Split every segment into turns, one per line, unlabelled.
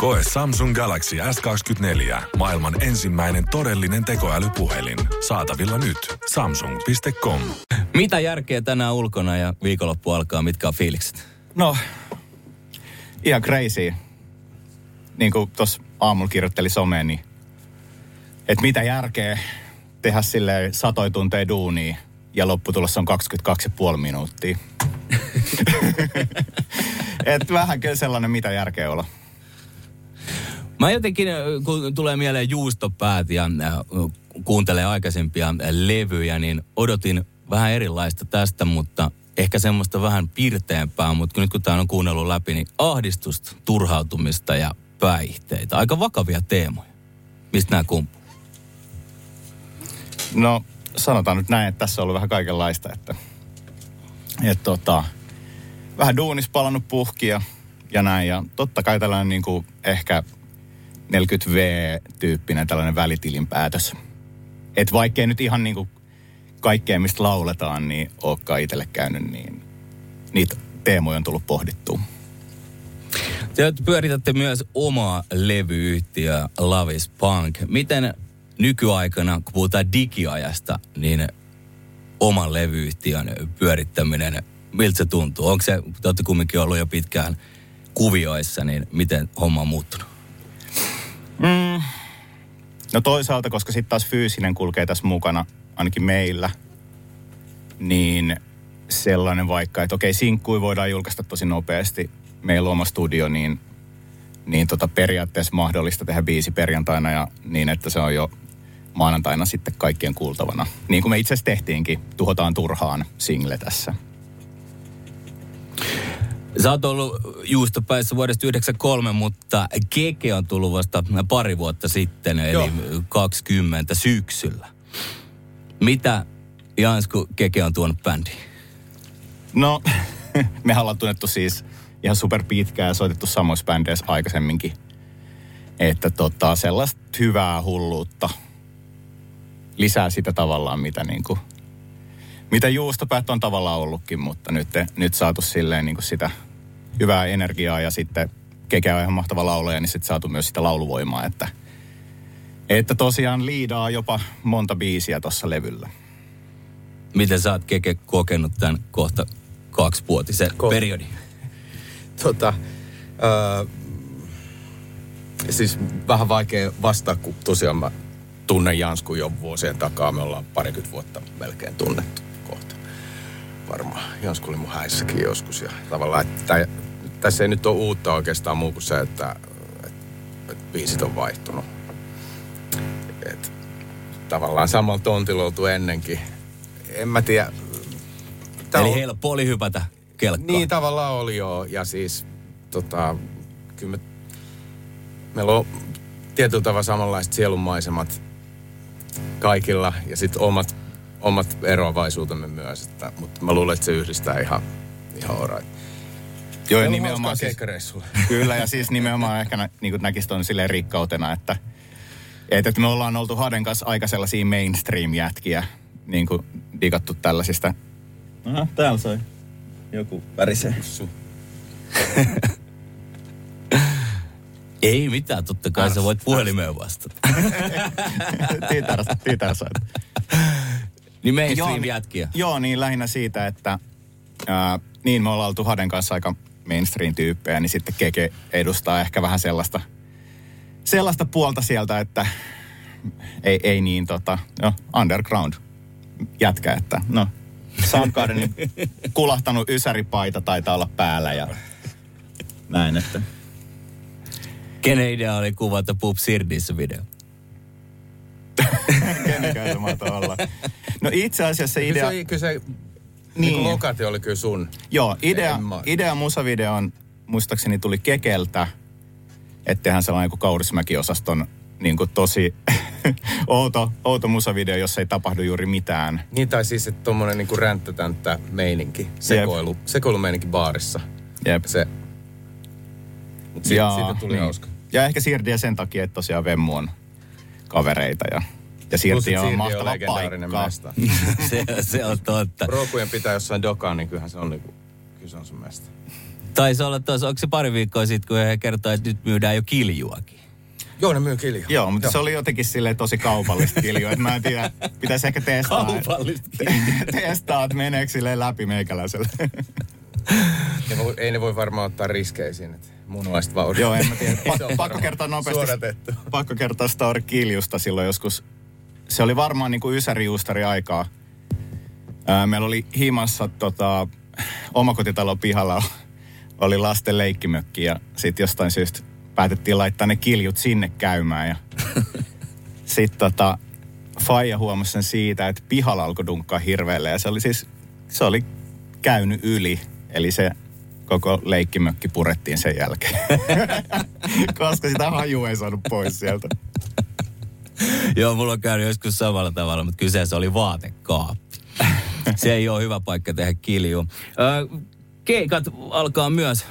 Koe Samsung Galaxy S24. Maailman ensimmäinen todellinen tekoälypuhelin. Saatavilla nyt. Samsung.com.
Mitä järkeä tänään ulkona ja viikonloppu alkaa? Mitkä on fiilikset?
No, ihan crazy. Niin kuin tuossa aamulla kirjoitteli someen, niin että mitä järkeä tehdä sille satoi tunteja duunia ja lopputulossa on 22,5 minuuttia. Et vähän kyllä sellainen, mitä järkeä olla.
Mä jotenkin, kun tulee mieleen juustopäät ja kuuntelee aikaisempia levyjä, niin odotin vähän erilaista tästä, mutta ehkä semmoista vähän pirteämpää, mutta nyt kun tämä on kuunnellut läpi, niin ahdistusta, turhautumista ja päihteitä. Aika vakavia teemoja. Mistä nämä kumpuu?
No, sanotaan nyt näin, että tässä on ollut vähän kaikenlaista, että, että tota, vähän duunis palannut puhkia ja näin. Ja totta kai tällainen niin kuin ehkä 40V-tyyppinen tällainen välitilinpäätös. Että vaikkei nyt ihan niin kuin kaikkea, mistä lauletaan, niin olekaan itselle käynyt, niin niitä teemoja on tullut pohdittua.
Te pyöritätte myös omaa levyyhtiöä Lavis Punk. Miten nykyaikana, kun puhutaan digiajasta, niin oman levyyhtiön pyörittäminen, miltä se tuntuu? Onko se, te olette kumminkin ollut jo pitkään kuvioissa, niin miten homma on muuttunut?
Mm. No toisaalta, koska sitten taas fyysinen kulkee tässä mukana, ainakin meillä, niin sellainen vaikka, että okei, sinkkui voidaan julkaista tosi nopeasti. Meillä on oma studio, niin, niin tota periaatteessa mahdollista tehdä biisi perjantaina ja niin, että se on jo maanantaina sitten kaikkien kuultavana. Niin kuin me itse asiassa tehtiinkin, tuhotaan turhaan single tässä.
Sä oot ollut juustopäissä vuodesta 93, mutta Keke on tullut vasta pari vuotta sitten, Joo. eli 20 syksyllä. Mitä Jansku Keke on tuonut bändiin?
No, me ollaan tunnettu siis ihan super pitkään ja soitettu samoissa bändeissä aikaisemminkin. Että tota, sellaista hyvää hulluutta. Lisää sitä tavallaan, mitä niinku, mitä juustopäät on tavallaan ollutkin, mutta nyt, nyt saatu silleen niinku sitä hyvää energiaa ja sitten Keke on ihan mahtava laulaja, niin sitten saatu myös sitä lauluvoimaa, että, että tosiaan liidaa jopa monta biisiä tuossa levyllä.
Miten sä oot Keke kokenut tämän kohta kaksivuotisen Ko- periodin?
Tota, öö, siis vähän vaikea vastaa, kun tosiaan mä tunnen Jansku jo vuosien takaa. Me ollaan parikymmentä vuotta melkein tunnettu Jansku oli mun häissäkin joskus. Ja tavallaan, että tässä ei nyt ole uutta oikeastaan muu kuin se, että, että, että biisit on vaihtunut. Et, tavallaan samalla tontilla oltu ennenkin. En mä tiedä.
Tää Eli on... helppo oli hypätä kelkkaan.
Niin tavallaan oli joo. Ja siis tota, kyllä me, meillä on tietyllä tavalla samanlaiset sielunmaisemat kaikilla ja sitten omat, omat eroavaisuutemme myös. Että, mutta mä luulen, että se yhdistää ihan, ihan alright.
Joo, ja nimenomaan siis, Kyllä, ja siis nimenomaan ehkä nä, niin kuin näkisi tuon silleen rikkautena, että, että me ollaan oltu Haden kanssa aika sellaisia mainstream-jätkiä, niin kuin digattu tällaisista.
Aha, täällä sai joku värisee.
Ei mitään, totta kai sä voit puhelimeen vastata.
Titar, titar
Niin mainstream jätkiä.
Joo, niin lähinnä siitä, että ää, niin me ollaan oltu Haden kanssa aika mainstream-tyyppejä, niin sitten Keke edustaa ehkä vähän sellaista, sellaista puolta sieltä, että ei, ei niin tota, no, underground jätkä, että no, Soundgardenin kulahtanut ysäripaita taitaa olla päällä ja näin, että.
Kenen idea oli kuvata Pup Sirdissä video?
Olla. No itse asiassa idea...
Kyllä se, kyllä se niin. niin lokaatio oli kyllä sun.
Joo, idea, idea musavideon muistaakseni tuli Kekeltä, ettehän sellainen kuin Kaurismäki-osaston niin kuin tosi outo, outo musavideo, jossa ei tapahdu juuri mitään.
Niin tai siis, että tommonen niinku ränttätänttä meininki, sekoilu, sekoilumeininki baarissa.
Jep.
Se, mut siitä,
Jaa,
siitä tuli
niin.
hauska.
Ja ehkä Sirdiä sen takia, että tosiaan Vemmu on kavereita ja, ja
että
on mahtava paikka.
se, se on totta.
Rokujen pitää jossain dokaan, niin kyllähän se on niinku, kyllä se on sun mesta.
Taisi olla tuossa, onko se pari viikkoa sitten, kun he kertoi, että nyt myydään jo kiljuakin.
Joo, ne myy kiljaa.
Joo, mutta se oli jotenkin silleen tosi kaupallista kiljua, että mä en tiedä, pitäisi ehkä testaa.
Kaupallista
testaa, että meneekö silleen läpi meikäläiselle.
Ne voi, ei ne voi varmaan ottaa riskejä siinä, että munuaiset vaurioit.
Joo, en mä tiedä. Pakko, pakko kertoa nopeasti.
Suodatettu.
Pakko kertoa story kiljusta silloin joskus. Se oli varmaan niin kuin Ysäri-Juustari aikaa. Ää, meillä oli himassa tota, omakotitalon pihalla oli lasten leikkimökki ja sitten jostain syystä päätettiin laittaa ne kiljut sinne käymään. Ja sitten tota, Faija huomasi sen siitä, että pihalla alkoi dunkkaa hirveälle ja se oli siis, se oli käynyt yli. Eli se koko leikkimökki purettiin sen jälkeen. Koska sitä hajua ei saanut pois sieltä.
Joo, mulla on käynyt joskus samalla tavalla, mutta kyseessä oli vaatekaappi. Se ei ole hyvä paikka tehdä kilju. Keikat alkaa myös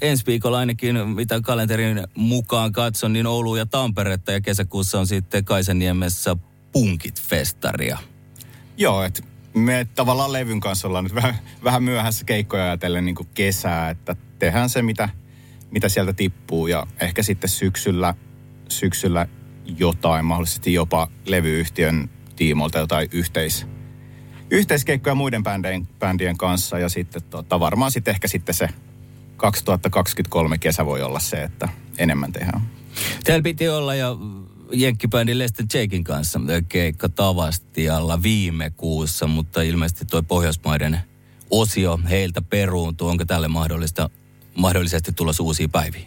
ensi viikolla ainakin, mitä kalenterin mukaan katson, niin Oulu ja Tamperetta ja kesäkuussa on sitten Kaisaniemessä Punkit-festaria.
Joo, että me tavallaan levyn kanssa ollaan nyt vähän, vähän myöhässä keikkoja ajatellen niin kesää, että tehdään se, mitä, mitä sieltä tippuu ja ehkä sitten syksyllä, syksyllä jotain, mahdollisesti jopa levyyhtiön tiimoilta jotain yhteis, yhteiskeikkoja muiden bändien, bändien kanssa ja sitten tota, varmaan sitten ehkä sitten se 2023 kesä voi olla se, että enemmän tehdään.
Täällä piti olla jo jenkkibändin Lester Jakein kanssa keikka Tavastialla viime kuussa, mutta ilmeisesti tuo Pohjoismaiden osio heiltä peruuntuu. Onko tälle mahdollista, mahdollisesti tulossa uusia päiviä?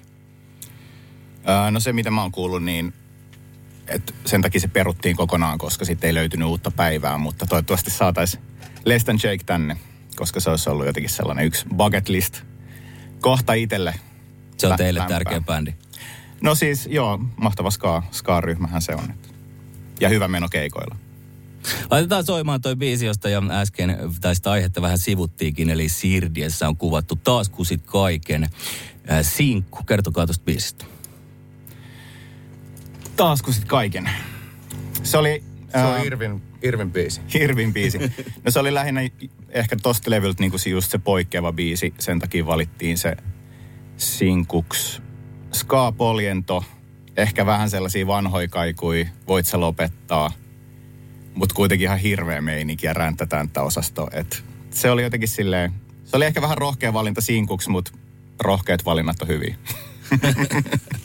Ää, no se, mitä mä oon kuullut, niin että sen takia se peruttiin kokonaan, koska sitten ei löytynyt uutta päivää, mutta toivottavasti saataisiin Leston Jake tänne, koska se olisi ollut jotenkin sellainen yksi bucket list kohta itselle.
Se on
Lä-
teille
lämpää.
tärkeä bändi.
No siis, joo, mahtava ska, ska-ryhmähän se on. Ja hyvä meno keikoilla.
Laitetaan soimaan toi biisi, josta jo äsken, tai sitä aihetta vähän sivuttiinkin, eli Sirdiessä on kuvattu taas kusit kaiken. Äh, Sinkku, kertokaa tuosta biisistä.
Taas kun sit kaiken. Se oli...
Se on Irvin, Irvin biisi.
Hirvin biisi. No se oli lähinnä ehkä tosta levyltä niinku se just se poikkeava biisi. Sen takia valittiin se sinkuks. Ska Poljento. Ehkä vähän sellaisia vanhoja kaikui. Voit sä lopettaa. Mutta kuitenkin ihan hirveä meininki ja ränttätäntä osasto. Et se oli jotenkin silleen... Se oli ehkä vähän rohkea valinta sinkuks, mutta rohkeat valinnat on hyviä.